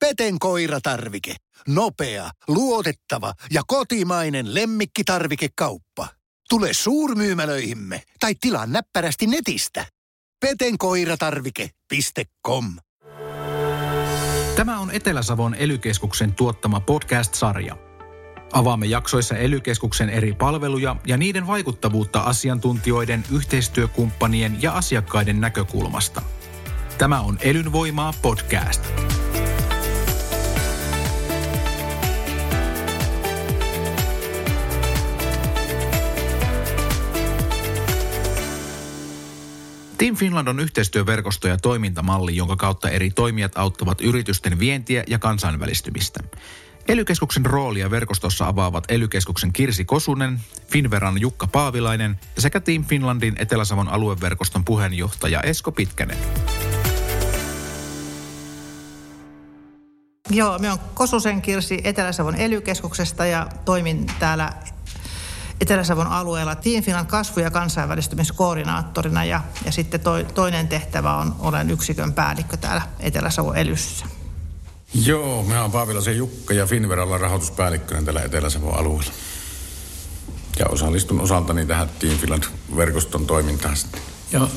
Peten koiratarvike. Nopea, luotettava ja kotimainen lemmikkitarvikekauppa. Tule suurmyymälöihimme tai tilaa näppärästi netistä. petenkoiratarvike.com Tämä on Etelä-Savon elykeskuksen tuottama podcast-sarja. Avaamme jaksoissa elykeskuksen eri palveluja ja niiden vaikuttavuutta asiantuntijoiden, yhteistyökumppanien ja asiakkaiden näkökulmasta. Tämä on Elynvoimaa podcast. Team Finland on yhteistyöverkosto ja toimintamalli, jonka kautta eri toimijat auttavat yritysten vientiä ja kansainvälistymistä. Elykeskuksen roolia verkostossa avaavat Elykeskuksen Kirsi Kosunen, Finveran Jukka Paavilainen sekä Team Finlandin Etelä-Savon alueverkoston puheenjohtaja Esko Pitkänen. Joo, me on Kosusen Kirsi Etelä-Savon elykeskuksesta ja toimin täällä Etelä-Savon alueella Team Finland kasvu- ja kansainvälistymiskoordinaattorina ja, ja sitten toi, toinen tehtävä on, olen yksikön päällikkö täällä Etelä-Savon elyssä. Joo, me on Paavilasen Jukka ja Finveralla rahoituspäällikkönä täällä Etelä-Savon alueella. Ja osallistun osaltani tähän Team Finland-verkoston toimintaan sitten. Joo,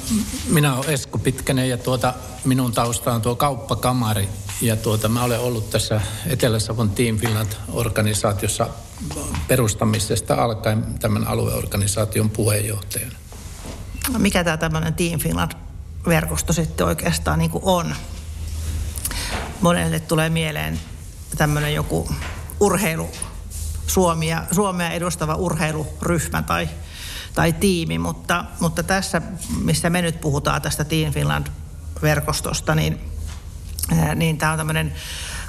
minä olen Esko Pitkänen ja tuota, minun tausta on tuo kauppakamari. Ja tuota, mä olen ollut tässä Etelä-Savon Team Finland-organisaatiossa perustamisesta alkaen tämän alueorganisaation puheenjohtajana. No, mikä tämä tämmöinen Team Finland-verkosto sitten oikeastaan niin on? Monelle tulee mieleen tämmöinen joku urheilu, Suomia, Suomea edustava urheiluryhmä tai, tai tiimi, mutta, mutta tässä, missä me nyt puhutaan tästä Team Finland-verkostosta, niin, niin tämä on tämmöinen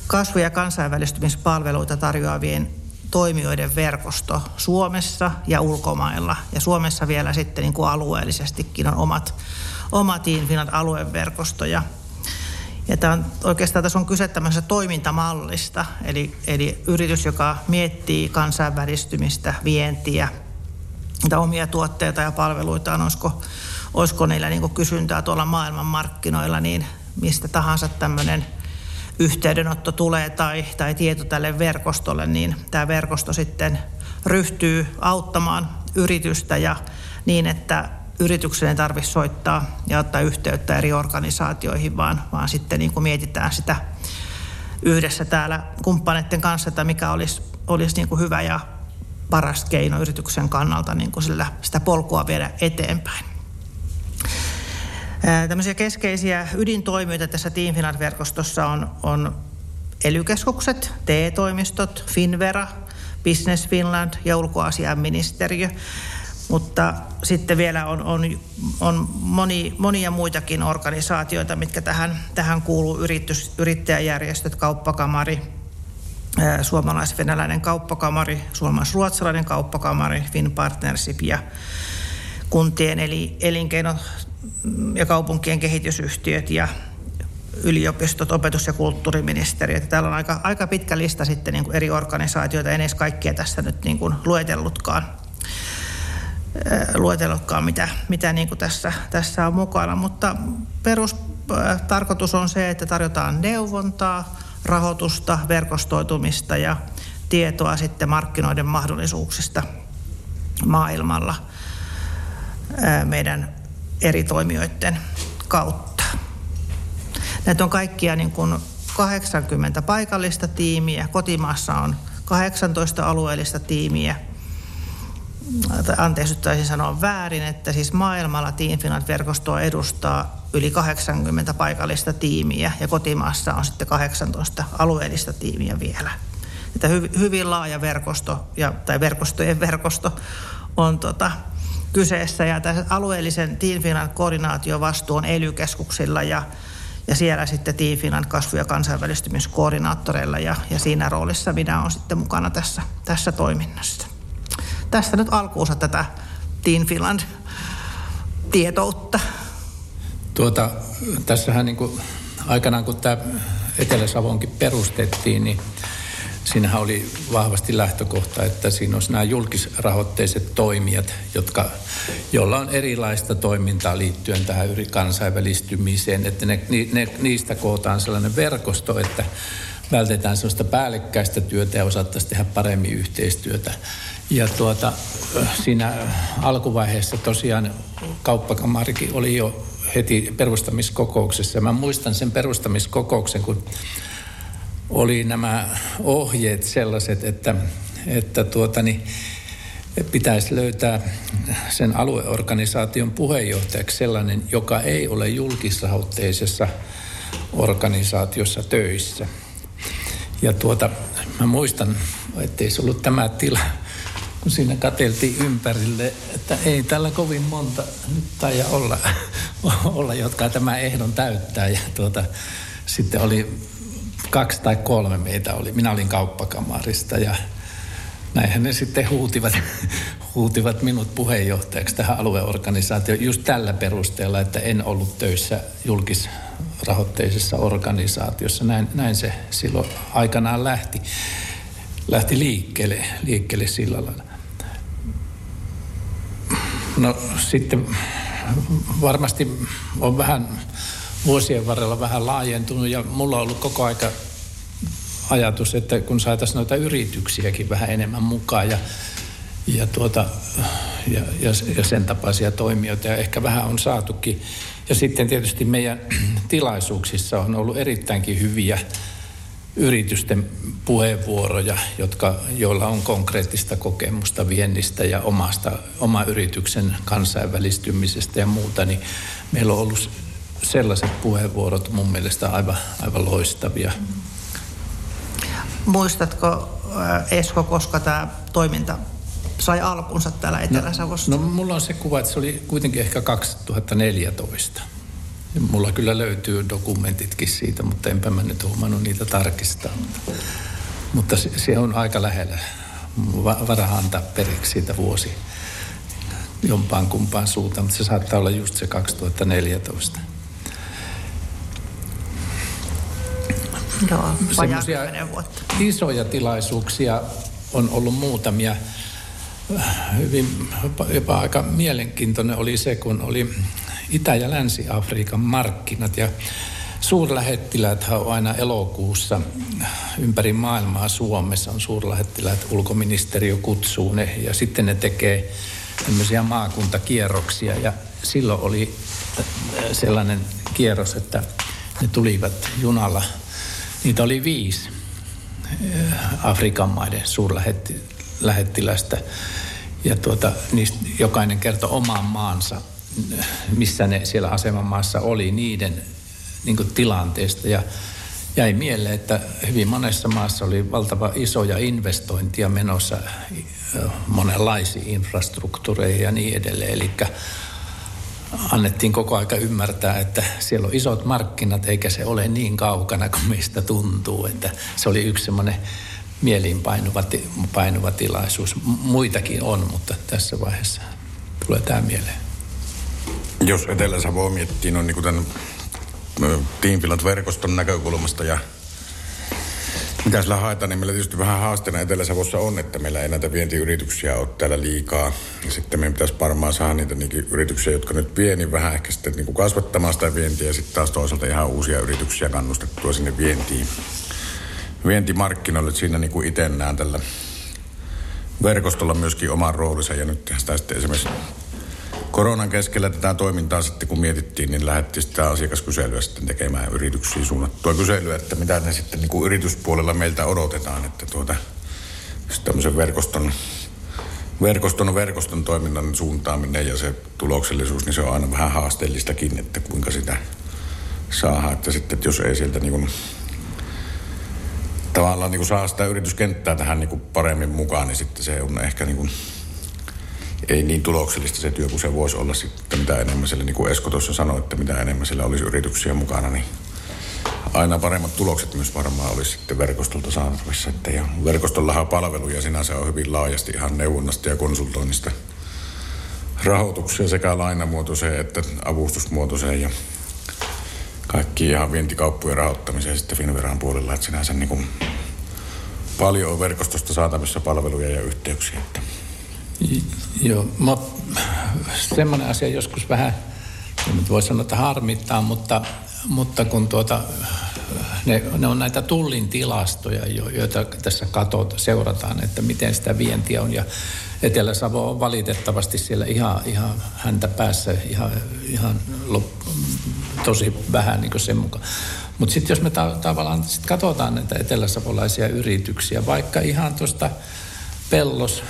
kasvu- ja kansainvälistymispalveluita tarjoavien toimijoiden verkosto Suomessa ja ulkomailla. Ja Suomessa vielä sitten niin kuin alueellisestikin on omat, omat Team Finland alueverkosto. Ja, tämä oikeastaan tässä on kyse tämmöisestä toimintamallista, eli, eli yritys, joka miettii kansainvälistymistä, vientiä, mitä omia tuotteita ja palveluita on, olisiko, olisiko niillä niin kysyntää tuolla maailman markkinoilla, niin mistä tahansa tämmöinen – yhteydenotto tulee tai, tai tieto tälle verkostolle, niin tämä verkosto sitten ryhtyy auttamaan yritystä ja niin, että yrityksen ei tarvitse soittaa ja ottaa yhteyttä eri organisaatioihin, vaan, vaan sitten niin kuin mietitään sitä yhdessä täällä kumppaneiden kanssa, että mikä olisi, olisi niin kuin hyvä ja paras keino yrityksen kannalta niin kuin sillä, sitä polkua viedä eteenpäin. Tämmöisiä keskeisiä ydintoimijoita tässä Team Finland-verkostossa on, on elykeskukset, TE-toimistot, Finvera, Business Finland ja ulkoasiaministeriö. Mutta sitten vielä on, on, on moni, monia muitakin organisaatioita, mitkä tähän, tähän kuuluu, yritys, yrittäjäjärjestöt, kauppakamari, suomalais-venäläinen kauppakamari, suomalais-ruotsalainen kauppakamari, FinPartnership ja kuntien eli elinkeino ja kaupunkien kehitysyhtiöt ja yliopistot, opetus- ja kulttuuriministeriöt. Täällä on aika, aika pitkä lista sitten niin kuin eri organisaatioita, en edes kaikkia tässä nyt niin kuin luetellutkaan, luetellutkaan mitä, mitä niin kuin tässä, tässä on mukana. Mutta perustarkoitus on se, että tarjotaan neuvontaa, rahoitusta, verkostoitumista ja tietoa sitten markkinoiden mahdollisuuksista maailmalla meidän eri toimijoiden kautta. Näitä on kaikkia niin kuin 80 paikallista tiimiä. Kotimaassa on 18 alueellista tiimiä. Anteeksi, taisin sanoa väärin, että siis maailmalla Team Finland-verkostoa edustaa yli 80 paikallista tiimiä ja kotimaassa on sitten 18 alueellista tiimiä vielä. Että hyvin laaja verkosto, ja, tai verkostojen verkosto on tota, kyseessä. Ja tässä alueellisen Team Finland koordinaatiovastuu on ely ja, ja siellä sitten Team Finland kasvu- ja kansainvälistymiskoordinaattoreilla ja, ja siinä roolissa minä olen sitten mukana tässä, tässä toiminnassa. Tässä nyt alkuunsa tätä Team Finland tietoutta. Tuota, tässähän niin kuin aikanaan kun tämä Etelä-Savonkin perustettiin, niin siinähän oli vahvasti lähtökohta, että siinä olisi nämä julkisrahoitteiset toimijat, jotka, joilla on erilaista toimintaa liittyen tähän kansainvälistymiseen, että ne, ne, niistä kootaan sellainen verkosto, että vältetään sellaista päällekkäistä työtä ja osattaisiin tehdä paremmin yhteistyötä. Ja tuota, siinä alkuvaiheessa tosiaan kauppakamarikin oli jo heti perustamiskokouksessa. Mä muistan sen perustamiskokouksen, kun oli nämä ohjeet sellaiset, että, että tuota, niin, pitäisi löytää sen alueorganisaation puheenjohtajaksi sellainen, joka ei ole julkisrahoitteisessa organisaatiossa töissä. Ja tuota, mä muistan, ettei se ollut tämä tila, kun siinä kateltiin ympärille, että ei tällä kovin monta nyt taida olla, olla jotka tämä ehdon täyttää. Ja tuota, sitten oli kaksi tai kolme meitä oli. Minä olin kauppakamarista ja näinhän ne sitten huutivat, huutivat minut puheenjohtajaksi tähän alueorganisaatioon just tällä perusteella, että en ollut töissä julkisrahoitteisessa organisaatiossa. Näin, näin se silloin aikanaan lähti, lähti liikkeelle, liikkeelle sillä lailla. No sitten varmasti on vähän vuosien varrella vähän laajentunut ja mulla on ollut koko aika ajatus, että kun saataisiin noita yrityksiäkin vähän enemmän mukaan ja, ja, tuota, ja, ja, ja sen tapaisia toimijoita ja ehkä vähän on saatukin. Ja sitten tietysti meidän tilaisuuksissa on ollut erittäinkin hyviä yritysten puheenvuoroja, jotka, joilla on konkreettista kokemusta viennistä ja omasta, oma yrityksen kansainvälistymisestä ja muuta, niin meillä on ollut sellaiset puheenvuorot mun mielestä aivan, aivan loistavia. Muistatko Esko, koska tämä toiminta sai alkunsa täällä no, Etelä-Savossa? No, no mulla on se kuva, että se oli kuitenkin ehkä 2014. Mulla kyllä löytyy dokumentitkin siitä, mutta enpä mä nyt huomannut niitä tarkistaa. Mutta, mutta se, se on aika lähellä. Varahan antaa periksi siitä vuosi jompaan kumpaan suuntaan, mutta se saattaa olla just se 2014. Joo, Semmoisia isoja tilaisuuksia on ollut muutamia. Hyvin, jopa aika mielenkiintoinen oli se, kun oli Itä- ja Länsi-Afrikan markkinat ja suurlähettiläät on aina elokuussa ympäri maailmaa Suomessa on suurlähettiläät, ulkoministeriö kutsuu ne ja sitten ne tekee tämmöisiä maakuntakierroksia ja silloin oli sellainen kierros, että ne tulivat junalla. Niitä oli viisi Afrikan maiden suurlähettilästä ja tuota, niistä jokainen kertoi oman maansa missä ne siellä asemamaassa oli, niiden niin tilanteesta. Ja jäi mieleen, että hyvin monessa maassa oli valtava isoja investointia menossa monenlaisiin infrastruktuureihin ja niin edelleen. Eli annettiin koko aika ymmärtää, että siellä on isot markkinat eikä se ole niin kaukana kuin mistä tuntuu. Että se oli yksi semmoinen mieliinpainuva painuva tilaisuus. Muitakin on, mutta tässä vaiheessa tulee tämä mieleen. Jos Etelä-Savoa miettii noin niin kuin tämän Team Finland-verkoston näkökulmasta ja mitä sillä haetaan, niin meillä tietysti vähän haasteena Etelä-Savossa on, että meillä ei näitä vientiyrityksiä ole täällä liikaa. Ja sitten meidän pitäisi varmaan saada niitä yrityksiä, jotka nyt vie, niin vähän ehkä sitten niin kuin kasvattamaan sitä vientiä ja sitten taas toisaalta ihan uusia yrityksiä kannustettua sinne vientiin. Vientimarkkinoille, siinä niin kuin itse näen tällä verkostolla myöskin oman roolinsa ja nyt sitä sitten esimerkiksi koronan keskellä tätä toimintaa sitten kun mietittiin, niin lähdettiin sitä asiakaskyselyä sitten tekemään yrityksiin suunnattua kyselyä, että mitä ne sitten niin kuin yrityspuolella meiltä odotetaan, että tuota, tämmöisen verkoston, verkoston verkoston toiminnan suuntaaminen ja se tuloksellisuus, niin se on aina vähän haasteellistakin, että kuinka sitä saadaan, että sitten että jos ei sieltä niin kuin, tavallaan niin kuin saa sitä yrityskenttää tähän niin kuin paremmin mukaan, niin sitten se on ehkä niin kuin ei niin tuloksellista se työ kuin se voisi olla sitten, mitä enemmän siellä, niin kuin Esko tuossa sanoi, että mitä enemmän siellä olisi yrityksiä mukana, niin aina paremmat tulokset myös varmaan olisi sitten verkostolta saatavissa. Että ja verkostollahan palveluja sinänsä on hyvin laajasti ihan neuvonnasta ja konsultoinnista rahoituksia sekä lainamuotoiseen että avustusmuotoiseen ja kaikki ihan vientikauppujen rahoittamiseen sitten Finveran puolella, että sinänsä niin kuin paljon on verkostosta saatavissa palveluja ja yhteyksiä. Että Joo, mä, semmoinen asia joskus vähän, nyt voi sanoa, että harmittaa, mutta, mutta kun tuota, ne, ne on näitä tullin tilastoja, joita tässä katot, seurataan, että miten sitä vientiä on. Ja Etelä-Savo on valitettavasti siellä ihan, ihan häntä päässä, ihan, ihan lop, tosi vähän niin sen mukaan. Mutta sitten jos me ta- tavallaan sit katsotaan näitä eteläsavolaisia yrityksiä, vaikka ihan tuosta Pellos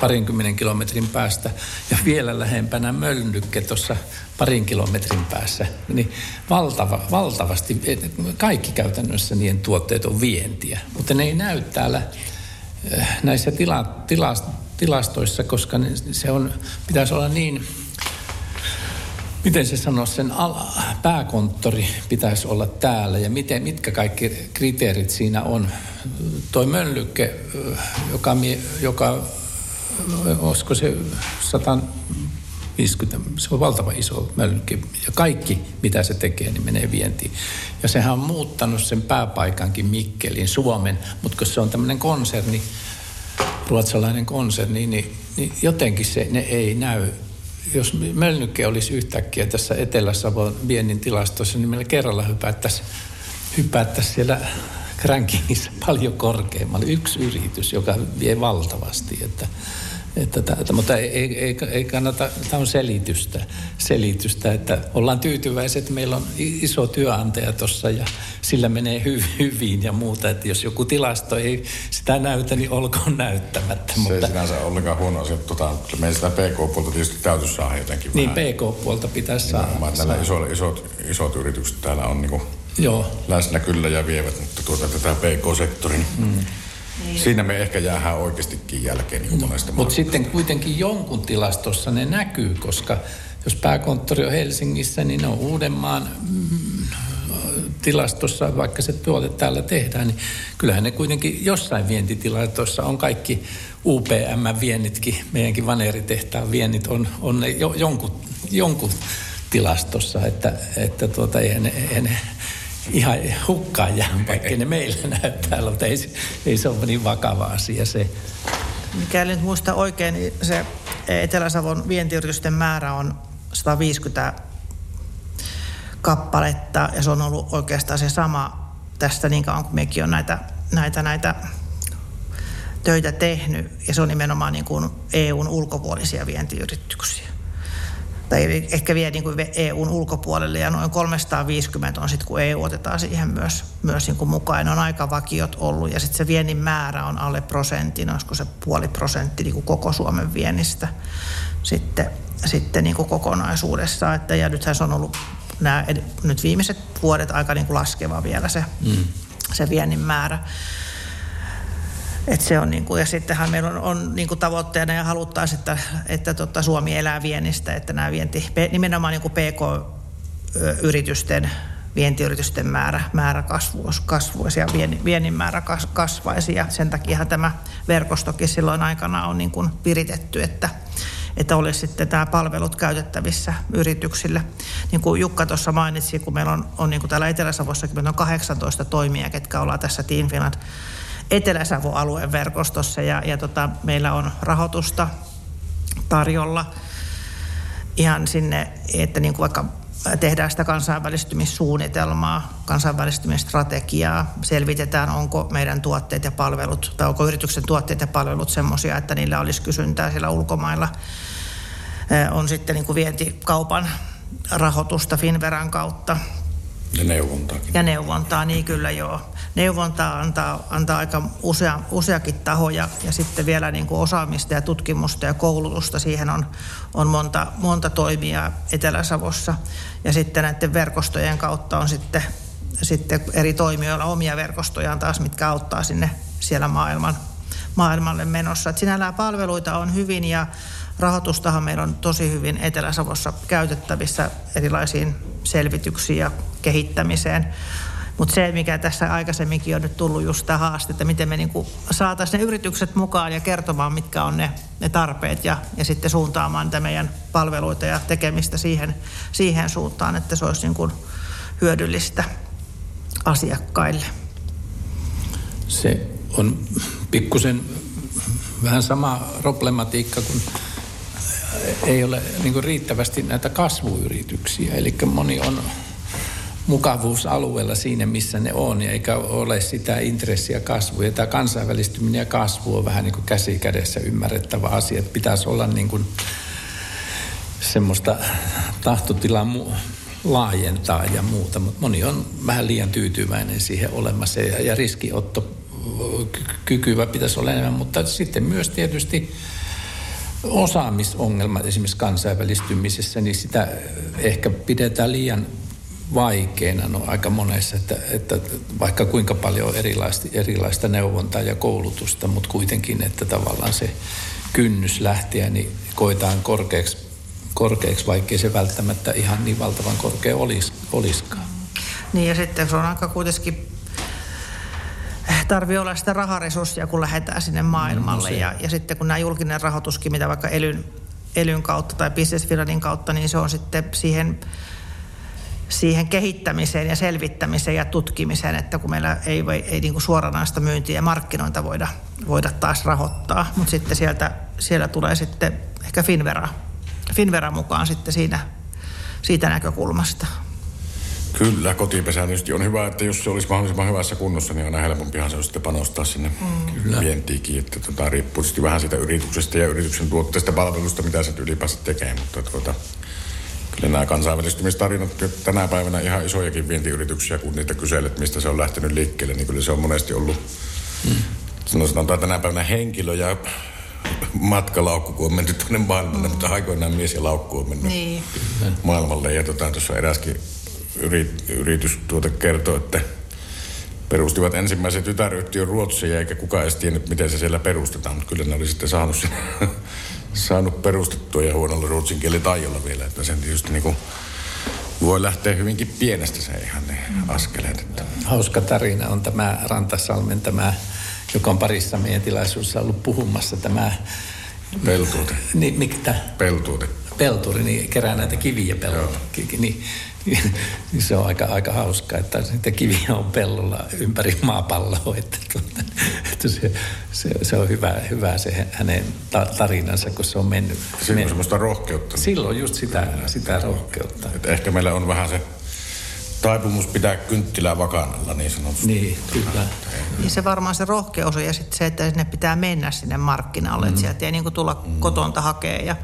parinkymmenen kilometrin päästä ja vielä lähempänä Mölnykke tuossa parin kilometrin päässä, niin valtava, valtavasti, kaikki käytännössä niiden tuotteet on vientiä, mutta ne ei näy täällä eh, näissä tila, tila, tilastoissa, koska se on, pitäisi olla niin miten se sanoo, sen ala, pääkonttori pitäisi olla täällä ja miten, mitkä kaikki kriteerit siinä on. Toi Möllykke, joka, joka olisiko se 150, se on valtava iso mölkki. Ja kaikki, mitä se tekee, niin menee vientiin. Ja sehän on muuttanut sen pääpaikankin Mikkelin, Suomen, mutta kun se on tämmöinen konserni, ruotsalainen konserni, niin, niin jotenkin se, ne ei näy jos Mölnykke olisi yhtäkkiä tässä Etelä-Savon viennin tilastossa, niin meillä kerralla hypättäisiin hypättäisi siellä rankingissa paljon korkeammalle. Yksi yritys, joka vie valtavasti. Että, että tätä, mutta ei, ei, ei kannata, tämä on selitystä, selitystä, että ollaan tyytyväiset, että meillä on iso työnantaja tuossa ja sillä menee hy, hyvin ja muuta. Että jos joku tilasto ei sitä näytä, niin olkoon näyttämättä. Se mutta... ei sinänsä ollenkaan huono asia. Tota, meidän sitä PK-puolta tietysti täytyisi saada jotenkin Niin, PK-puolta pitäisi saada. Näillä isot, isot, isot yritykset täällä on niin Joo. läsnä kyllä ja vievät, mutta tuota, tätä PK-sektorin mm niin. Siinä me ehkä jäähän oikeastikin jälkeen niin monesta Mutta sitten kuitenkin jonkun tilastossa ne näkyy, koska jos pääkonttori on Helsingissä, niin ne on Uudenmaan mm, tilastossa, vaikka se tuote täällä tehdään, niin kyllähän ne kuitenkin jossain vientitilastossa on kaikki UPM-viennitkin, meidänkin vaneeritehtaan viennit on, on ne jo, jonkun, jonkun tilastossa, että, että tuota, eihän ne, eihän ne ihan hukkaan jää, vaikka ne meillä näyttää, mutta ei, ei se ole niin vakava asia se. Mikäli nyt muista oikein, niin se Etelä-Savon vientiyritysten määrä on 150 kappaletta ja se on ollut oikeastaan se sama tästä niin kauan kuin mekin on näitä, näitä, näitä töitä tehnyt ja se on nimenomaan niin kuin EUn ulkopuolisia vientiyrityksiä tai ehkä vie niin kuin EUn ulkopuolelle ja noin 350 on sitten, kun EU otetaan siihen myös, myös niin kuin mukaan. Ne on aika vakiot ollut ja sitten se viennin määrä on alle prosentin, olisiko se puoli prosentti niin kuin koko Suomen viennistä sitten, sitten niin kuin kokonaisuudessaan. Että, ja nythän se on ollut nämä nyt viimeiset vuodet aika niin kuin laskeva vielä se, mm. se viennin määrä. Et se on niin kuin, ja sittenhän meillä on, on niin kuin tavoitteena ja haluttaisiin, että, että tota Suomi elää viennistä, että nämä vienti, nimenomaan niin kuin PK-yritysten vientiyritysten määrä, määrä kasvuisi, kasvuisi ja viennin, viennin määrä kasvaisi. Ja sen takia tämä verkostokin silloin aikana on niin kuin viritetty, että, että olisi sitten tämä palvelut käytettävissä yrityksille. Niin kuin Jukka tuossa mainitsi, kun meillä on, on niin kuin täällä Etelä-Savossakin meillä on 18 toimia, ketkä ollaan tässä Team Finland Etelä-Savo-alueen verkostossa ja, ja tota, meillä on rahoitusta tarjolla ihan sinne, että niin kuin vaikka tehdään sitä kansainvälistymissuunnitelmaa, kansainvälistymisstrategiaa, selvitetään, onko meidän tuotteet ja palvelut, tai onko yrityksen tuotteet ja palvelut semmoisia, että niillä olisi kysyntää siellä ulkomailla. On sitten niin kuin vientikaupan rahoitusta Finveran kautta. Ja neuvontaakin. Ja neuvontaa, niin kyllä joo neuvontaa antaa, antaa aika usea, useakin tahoja ja sitten vielä niin kuin osaamista ja tutkimusta ja koulutusta. Siihen on, on monta, monta toimia Etelä-Savossa ja sitten näiden verkostojen kautta on sitten, sitten eri toimijoilla omia verkostojaan taas, mitkä auttaa sinne siellä maailman, maailmalle menossa. Et sinällään palveluita on hyvin ja rahoitustahan meillä on tosi hyvin Etelä-Savossa käytettävissä erilaisiin selvityksiin ja kehittämiseen. Mutta se, mikä tässä aikaisemminkin on nyt tullut just tämä haaste, että miten me niinku saataisiin ne yritykset mukaan ja kertomaan, mitkä on ne, ne tarpeet ja, ja sitten suuntaamaan niitä meidän palveluita ja tekemistä siihen, siihen suuntaan, että se olisi niinku hyödyllistä asiakkaille. Se on pikkusen vähän sama problematiikka, kun ei ole niin riittävästi näitä kasvuyrityksiä. Eli moni on mukavuusalueella siinä, missä ne on, eikä ole sitä intressiä kasvua. Ja tämä kansainvälistyminen ja kasvu on vähän niin kuin käsi kädessä ymmärrettävä asia. Että pitäisi olla niin kuin semmoista tahtotilaa mu- laajentaa ja muuta, mutta moni on vähän liian tyytyväinen siihen olemassa ja, ja riskiotto kykyä pitäisi olla enemmän, mutta sitten myös tietysti osaamisongelmat esimerkiksi kansainvälistymisessä, niin sitä ehkä pidetään liian vaikeana no, aika monessa, että, että vaikka kuinka paljon erilaista, erilaista neuvontaa ja koulutusta, mutta kuitenkin, että tavallaan se kynnys lähteä, niin koetaan korkeaksi, korkeaksi vaikkei se välttämättä ihan niin valtavan korkea olis, olisikaan. Niin ja sitten se on aika kuitenkin tarvii olla sitä raharesurssia, kun lähdetään sinne maailmalle. No, ja, ja sitten kun nämä julkinen rahoituskin, mitä vaikka elyn, elyn kautta tai Business Finlandin kautta, niin se on sitten siihen, siihen kehittämiseen ja selvittämiseen ja tutkimiseen, että kun meillä ei, ei, ei niin kuin suoranaista myyntiä ja markkinointa voida, voida taas rahoittaa. Mutta sitten sieltä, siellä tulee sitten ehkä Finvera, Finvera mukaan sitten siinä, siitä näkökulmasta. Kyllä, kotipesä tietysti on hyvä, että jos se olisi mahdollisimman hyvässä kunnossa, niin aina helpompihan se on sitten panostaa sinne mm. vientiikin. Että tota, riippuu tietysti vähän siitä yrityksestä ja yrityksen tuotteesta palvelusta, mitä se ylipäänsä tekee. Mutta tuota, kyllä nämä kansainvälistymistarinat tänä päivänä ihan isojakin vientiyrityksiä, kun niitä kyselet, mistä se on lähtenyt liikkeelle, niin kyllä se on monesti ollut, mm. sanotaan tänä päivänä henkilö ja matkalaukku, kun on menty tuonne maailmalle, mm. mutta aikoinaan mies ja laukku on mennyt niin. maailmalle. Ja tota, tuossa eräskin yrit, yritys tuota kertoo, että perustivat ensimmäisen tytäryhtiön Ruotsia, eikä kukaan edes tiennyt, miten se siellä perustetaan, mutta kyllä ne oli sitten saanut, sen, saanut perustettua ja huonolla ruotsin kieli taidolla vielä, että sen tietysti niin kuin voi lähteä hyvinkin pienestä se ihan ne askeleet. Että. Hauska tarina on tämä Rantasalmen tämä, joka on parissa meidän tilaisuudessa ollut puhumassa tämä... Peltuute. Niin, mitä? Peltuute. Pelturi, niin kerää näitä kiviä peltoa. Niin se on aika, aika hauska, että sitten kiviä on pellolla ympäri maapalloa. Että, tuota, että se, se, se, on hyvä, hyvä se hänen tarinansa, kun se on mennyt. Siinä on semmoista rohkeutta. Silloin just sitä, sitä rohkeutta. Että ehkä meillä on vähän se taipumus pitää kynttilää vakanalla niin sanotusti. Niin, kyllä. Niin se varmaan se rohkeus on ja sitten se, että sinne pitää mennä sinne markkinalle. Mm. Että sieltä ei niin tulla mm. kotonta hakea ja,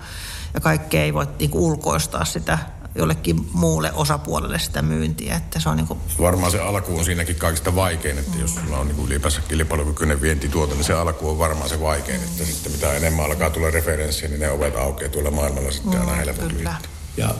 ja kaikkea ei voi niin ulkoistaa sitä jollekin muulle osapuolelle sitä myyntiä. Että se on niin kuin... Varmaan se alku on siinäkin kaikista vaikein, että jos sulla on niin ylipäänsä kilpailukykyinen vientituote, niin se alku on varmaan se vaikein. Että sitten mitä enemmän alkaa tulla referenssiä, niin ne ovet aukeaa tuolla maailmalla sitten mm, aina helpommin. Ja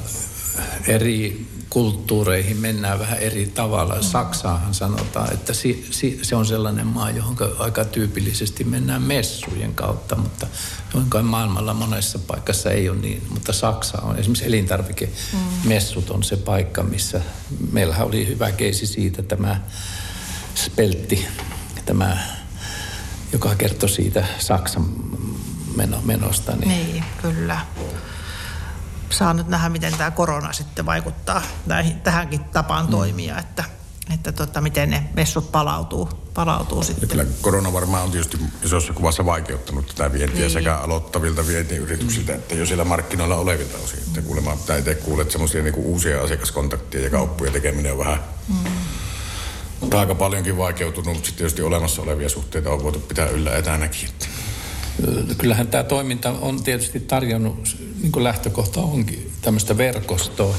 eri kulttuureihin mennään vähän eri tavalla. Saksaahan sanotaan, että si, si, se on sellainen maa, johon aika tyypillisesti mennään messujen kautta, mutta joinka maailmalla monessa paikassa ei ole niin. Mutta Saksa on, esimerkiksi elintarvikemessut on se paikka, missä meillähän oli hyvä keisi siitä tämä Speltti, tämä, joka kertoi siitä Saksan menosta. Niin, niin kyllä saa nyt nähdä, miten tämä korona sitten vaikuttaa näihin, tähänkin tapaan mm. toimia, että, että tota, miten ne messut palautuu, palautuu sitten. Kyllä korona varmaan on tietysti isossa kuvassa vaikeuttanut tätä vientiä niin. sekä aloittavilta vientiyrityksiltä mm. että jo siellä markkinoilla olevilta osin. Että kuulemma, tai itse kuulet semmoisia niin uusia asiakaskontakteja ja kauppuja tekeminen on vähän mm. aika paljonkin vaikeutunut, mutta sitten tietysti olemassa olevia suhteita on voitu pitää yllä etänäkin. Kyllähän tämä toiminta on tietysti tarjonnut, niin kuin lähtökohta onkin, tämmöistä verkostoa.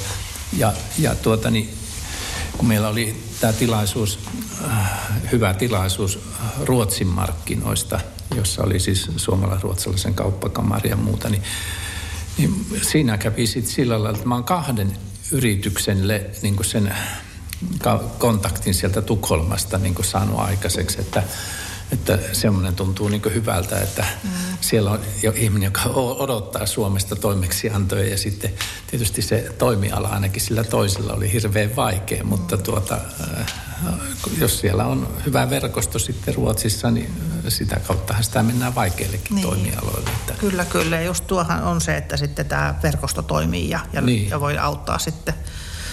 Ja, ja tuota, niin, kun meillä oli tämä tilaisuus, äh, hyvä tilaisuus Ruotsin markkinoista, jossa oli siis suomalais-ruotsalaisen kauppakamari ja muuta, niin, niin siinä kävi sitten sillä lailla, että mä oon kahden yritykselle niin sen kontaktin sieltä Tukholmasta niin saanut aikaiseksi, että että semmoinen tuntuu niin hyvältä, että mm. siellä on jo ihminen, joka odottaa Suomesta toimeksiantoja ja sitten tietysti se toimiala ainakin sillä toisella oli hirveän vaikea, mm. mutta tuota, äh, jos siellä on hyvä verkosto sitten Ruotsissa, niin sitä kauttahan sitä mennään vaikeillekin niin. toimialoille. Että. Kyllä, kyllä. Just tuohan on se, että sitten tämä verkosto toimii ja, ja, niin. ja voi auttaa sitten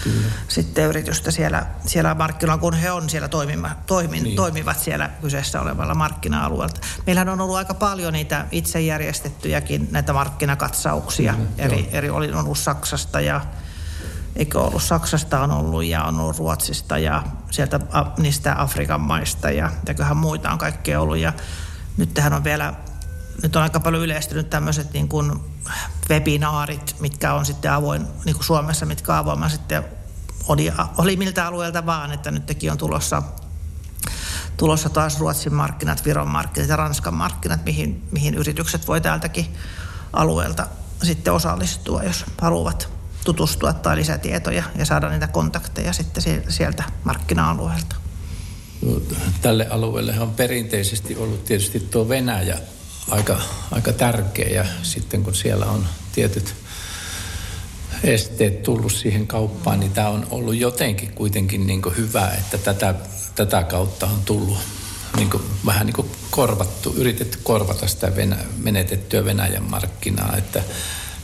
Kyllä. sitten yritystä siellä, siellä markkinoilla, kun he on siellä toimima, toimin, niin. toimivat siellä kyseessä olevalla markkina-alueella. Meillähän on ollut aika paljon niitä itse järjestettyjäkin näitä markkinakatsauksia. Mm, eri, eri oli ollut Saksasta ja eikö ollut Saksasta on ollut ja on ollut Ruotsista ja sieltä niistä Afrikan maista ja teköhän muita on kaikkea ollut. Ja nyt tähän on vielä, nyt on aika paljon yleistynyt tämmöiset niin kuin webinaarit, mitkä on sitten avoin, niin kuin Suomessa, mitkä avoimma sitten oli, oli miltä alueelta vaan, että nytkin on tulossa tulossa taas Ruotsin markkinat, Viron markkinat ja Ranskan markkinat, mihin, mihin yritykset voi täältäkin alueelta sitten osallistua, jos haluavat tutustua tai lisätietoja ja saada niitä kontakteja sitten sieltä markkina-alueelta. Tälle alueelle on perinteisesti ollut tietysti tuo Venäjä aika, aika tärkeä ja sitten kun siellä on tietyt esteet tullut siihen kauppaan, niin tämä on ollut jotenkin kuitenkin niin hyvä, että tätä, tätä kautta on tullut niin kuin, vähän niin kuin korvattu, yritetty korvata sitä venä, menetettyä Venäjän markkinaa, että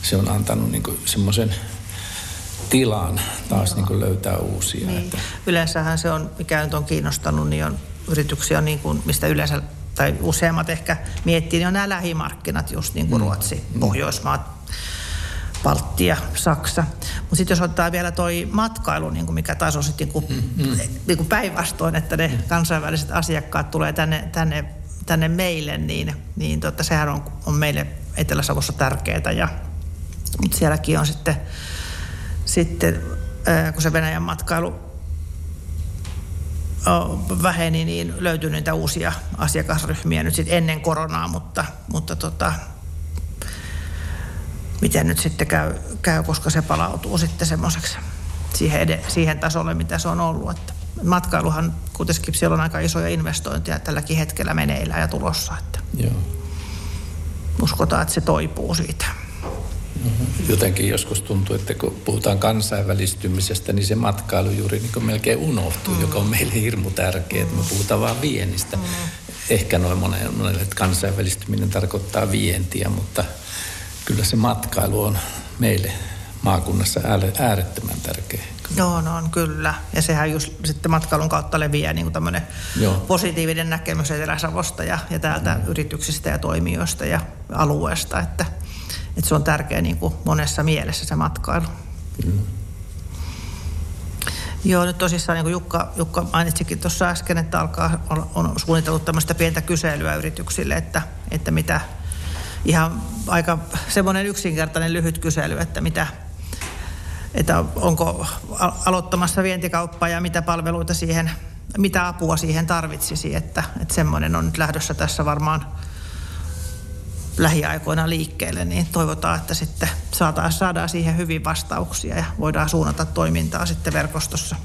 se on antanut niin semmoisen tilan taas niin kuin löytää uusia. Niin. Että. Yleensähän se on, mikä nyt on kiinnostanut, niin on yrityksiä, niin kuin, mistä yleensä tai useammat ehkä miettii, niin on nämä lähimarkkinat, just niin kuin mm. Ruotsi, mm. Pohjoismaat, Baltia, Saksa. Mutta sitten jos ottaa vielä toi matkailu, niin kuin mikä taas on sitten niin kuin, mm. niin kuin päinvastoin, että ne kansainväliset asiakkaat tulee tänne, tänne, tänne meille, niin, niin totta, sehän on, on meille Etelä-Savossa tärkeää. Ja, mutta sielläkin on sitten sitten kun se Venäjän matkailu väheni, niin löytyi niitä uusia asiakasryhmiä nyt sitten ennen koronaa, mutta, mutta tota, miten nyt sitten käy, käy, koska se palautuu sitten semmoiseksi siihen, siihen tasolle, mitä se on ollut. Että matkailuhan kuitenkin siellä on aika isoja investointeja tälläkin hetkellä meneillään ja tulossa. Että Joo. Uskotaan, että se toipuu siitä. Jotenkin joskus tuntuu, että kun puhutaan kansainvälistymisestä, niin se matkailu juuri niin melkein unohtuu, mm. joka on meille hirmu tärkeää. Me puhutaan vain viennistä. Mm. Ehkä noin monelle, monelle, että kansainvälistyminen tarkoittaa vientiä, mutta kyllä se matkailu on meille maakunnassa äärettömän tärkeä. Joo, no on kyllä. Ja sehän just sitten matkailun kautta leviää niin tämmöinen positiivinen näkemys Etelä-Savosta ja, ja täältä mm. yrityksistä ja toimijoista ja alueesta, että – että se on tärkeä niin kuin monessa mielessä se matkailu. Mm. Joo, nyt tosissaan niin kuin Jukka, Jukka mainitsikin tuossa äsken, että alkaa, on, on suunnitellut tämmöistä pientä kyselyä yrityksille, että, että mitä ihan aika semmoinen yksinkertainen lyhyt kysely, että mitä, että onko aloittamassa vientikauppaa ja mitä palveluita siihen, mitä apua siihen tarvitsisi, että, että semmoinen on nyt lähdössä tässä varmaan – lähiaikoina liikkeelle, niin toivotaan, että sitten saadaan, saadaan siihen hyvin vastauksia ja voidaan suunnata toimintaa sitten verkostossa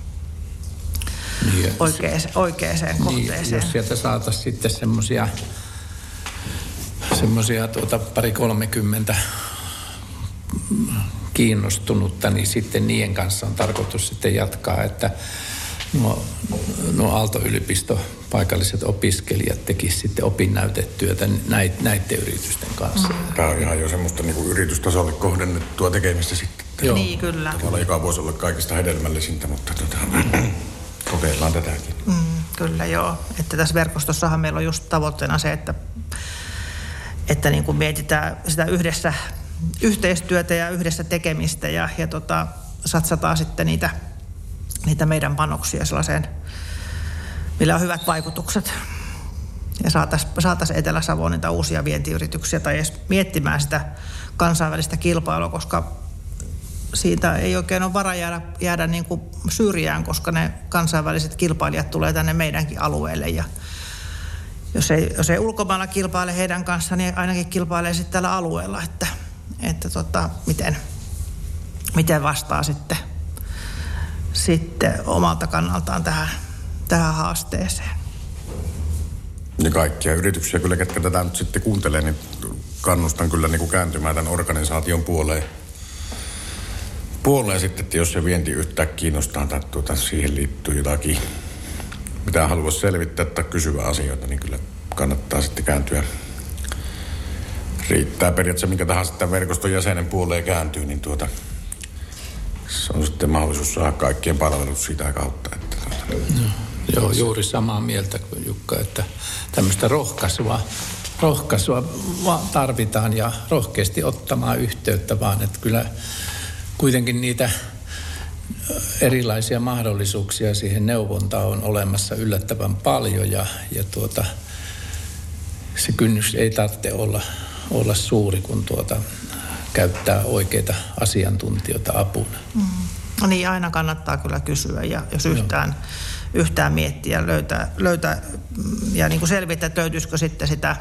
niin, oikeaan, oikeaan niin, kohteeseen. Jos sieltä saataisiin sitten semmoisia semmoisia tuota pari kolmekymmentä kiinnostunutta, niin sitten niiden kanssa on tarkoitus sitten jatkaa, että nuo, nuo Aalto-yliopisto paikalliset opiskelijat tekisivät sitten opinnäytetyötä näiden yritysten kanssa. Mm. Tämä on ihan jo semmoista niin kuin yritystasolle kohdennettua tekemistä sitten. Joo. Niin, kyllä. Tavallaan joka voisi olla kaikista hedelmällisintä, mutta tota, kokeillaan tätäkin. Mm, kyllä joo. Että tässä verkostossahan meillä on just tavoitteena se, että, että niin kuin mietitään sitä yhdessä yhteistyötä ja yhdessä tekemistä ja, ja tota, satsataan sitten niitä – niitä meidän panoksia sellaiseen, millä on hyvät vaikutukset. Ja saataisiin saatais Etelä-Savoon niitä uusia vientiyrityksiä tai edes miettimään sitä kansainvälistä kilpailua, koska siitä ei oikein ole vara jäädä, jäädä niin kuin syrjään, koska ne kansainväliset kilpailijat tulee tänne meidänkin alueelle ja jos ei, jos ei ulkomailla kilpaile heidän kanssaan, niin ainakin kilpailee sitten tällä alueella, että, että tota, miten, miten vastaa sitten sitten omalta kannaltaan tähän, tähän haasteeseen. Ja kaikkia yrityksiä kyllä, ketkä tätä nyt sitten kuuntelee, niin kannustan kyllä niin kuin kääntymään tämän organisaation puoleen. Puoleen sitten, että jos se vienti yhtään kiinnostaa tai tuota, siihen liittyy jotakin, mitä haluaisi selvittää tai kysyä asioita, niin kyllä kannattaa sitten kääntyä. Riittää periaatteessa minkä tahansa verkoston jäsenen puoleen kääntyy, niin tuota, se on sitten mahdollisuus saada kaikkien palvelut sitä kautta. Että, no, joo, juuri samaa mieltä kuin Jukka, että tämmöistä rohkaisua, rohkaisua tarvitaan ja rohkeasti ottamaan yhteyttä vaan, että kyllä kuitenkin niitä erilaisia mahdollisuuksia siihen neuvontaan on olemassa yllättävän paljon ja, ja tuota, se kynnys ei tarvitse olla, olla suuri, kun tuota, käyttää oikeita asiantuntijoita apuna. Mm. No niin, aina kannattaa kyllä kysyä ja jos yhtään, yhtään miettiä, löytää, löytää ja niin kuin selvittää, että löytyisikö sitten sitä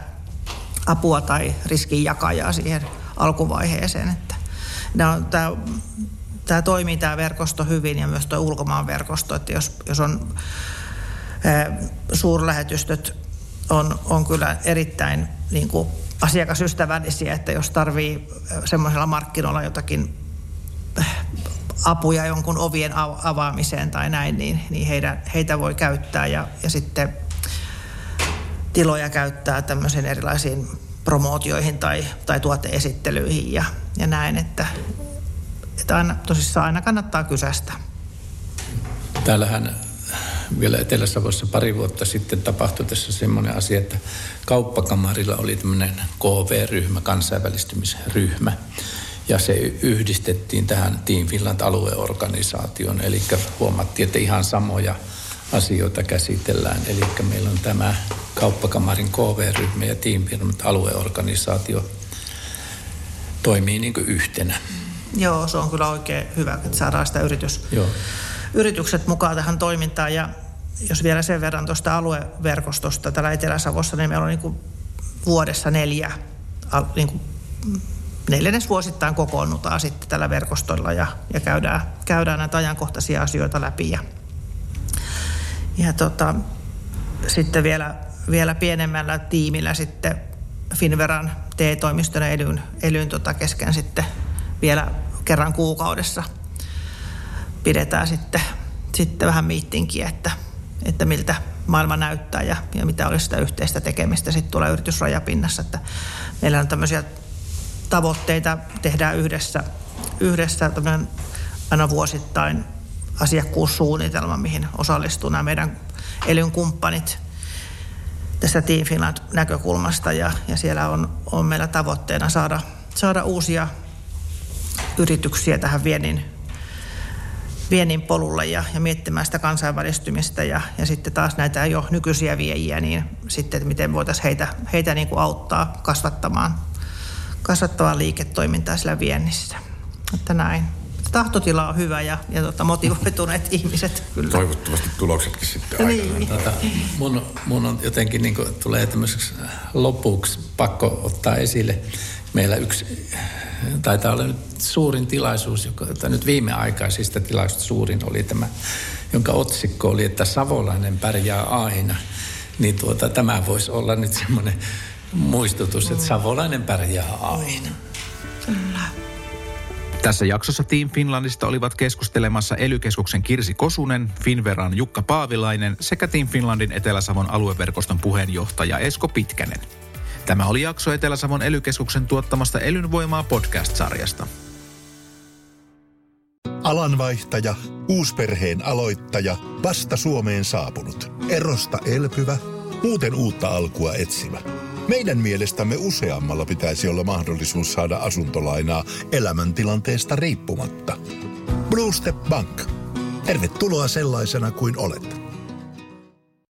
apua tai riskinjakajaa siihen alkuvaiheeseen. Että tämä, tämä toimii tämä verkosto hyvin ja myös tuo ulkomaan verkosto, että jos, jos on suurlähetystöt on, on kyllä erittäin niin kuin asiakasystävällisiä, että jos tarvii semmoisella markkinoilla jotakin apuja jonkun ovien avaamiseen tai näin, niin, niin heitä, heitä voi käyttää ja, ja sitten tiloja käyttää tämmöisiin erilaisiin promootioihin tai, tai tuoteesittelyihin ja, ja näin, että, että aina, tosissaan aina kannattaa kysästä. Täällähän vielä Etelä-Savossa pari vuotta sitten tapahtui tässä semmoinen asia, että kauppakamarilla oli tämmöinen KV-ryhmä, kansainvälistymisryhmä. Ja se yhdistettiin tähän Team Finland alueorganisaation, eli huomattiin, että ihan samoja asioita käsitellään. Eli meillä on tämä kauppakamarin KV-ryhmä ja Team Finland alueorganisaatio toimii niin kuin yhtenä. Joo, se on kyllä oikein hyvä, että saadaan sitä yritys, Joo. yritykset mukaan tähän toimintaan. Ja jos vielä sen verran tuosta alueverkostosta täällä Etelä-Savossa, niin meillä on niin kuin vuodessa neljä, niin kuin neljännes vuosittain kokoonnutaan sitten tällä verkostolla ja, ja käydään, käydään näitä ajankohtaisia asioita läpi. Ja, ja tota, sitten vielä, vielä pienemmällä tiimillä sitten Finveran TE-toimiston elyn, elyn tota kesken sitten vielä kerran kuukaudessa pidetään sitten, sitten vähän miittinkiä, että, että miltä maailma näyttää ja, ja mitä olisi sitä yhteistä tekemistä sitten tuolla yritysrajapinnassa. Että meillä on tämmöisiä tavoitteita, tehdään yhdessä, yhdessä aina vuosittain asiakkuussuunnitelma, mihin osallistuu nämä meidän elyn kumppanit tästä Team Finland näkökulmasta ja, ja siellä on, on meillä tavoitteena saada, saada uusia yrityksiä tähän viennin, viennin polulle ja, ja miettimään sitä kansainvälistymistä ja, ja sitten taas näitä jo nykyisiä viejiä, niin sitten, että miten voitaisiin heitä, heitä niin kuin auttaa kasvattamaan, kasvattamaan liiketoimintaa sillä viennissä. Että näin. Tahtotila on hyvä ja, ja tota, motivoituneet ihmiset kyllä. Toivottavasti tuloksetkin sitten niin. Tota, mun, mun on jotenkin niin kuin, tulee tämmöiseksi lopuksi pakko ottaa esille. Meillä yksi taitaa olla nyt suurin tilaisuus, joka, tai nyt viimeaikaisista tilaisuista suurin oli tämä, jonka otsikko oli, että Savolainen pärjää aina. Niin tuota, tämä voisi olla nyt semmoinen muistutus, että Savolainen pärjää aina. Kyllä. Tässä jaksossa Team Finlandista olivat keskustelemassa elykeskuksen Kirsi Kosunen, Finveran Jukka Paavilainen sekä Team Finlandin Etelä-Savon alueverkoston puheenjohtaja Esko Pitkänen. Tämä oli jakso Etelä-Savon elykeskuksen tuottamasta Elynvoimaa podcast-sarjasta. Alanvaihtaja, uusperheen aloittaja, vasta Suomeen saapunut, erosta elpyvä, muuten uutta alkua etsimä. Meidän mielestämme useammalla pitäisi olla mahdollisuus saada asuntolainaa elämäntilanteesta riippumatta. Blue Step Bank. Tervetuloa sellaisena kuin olet.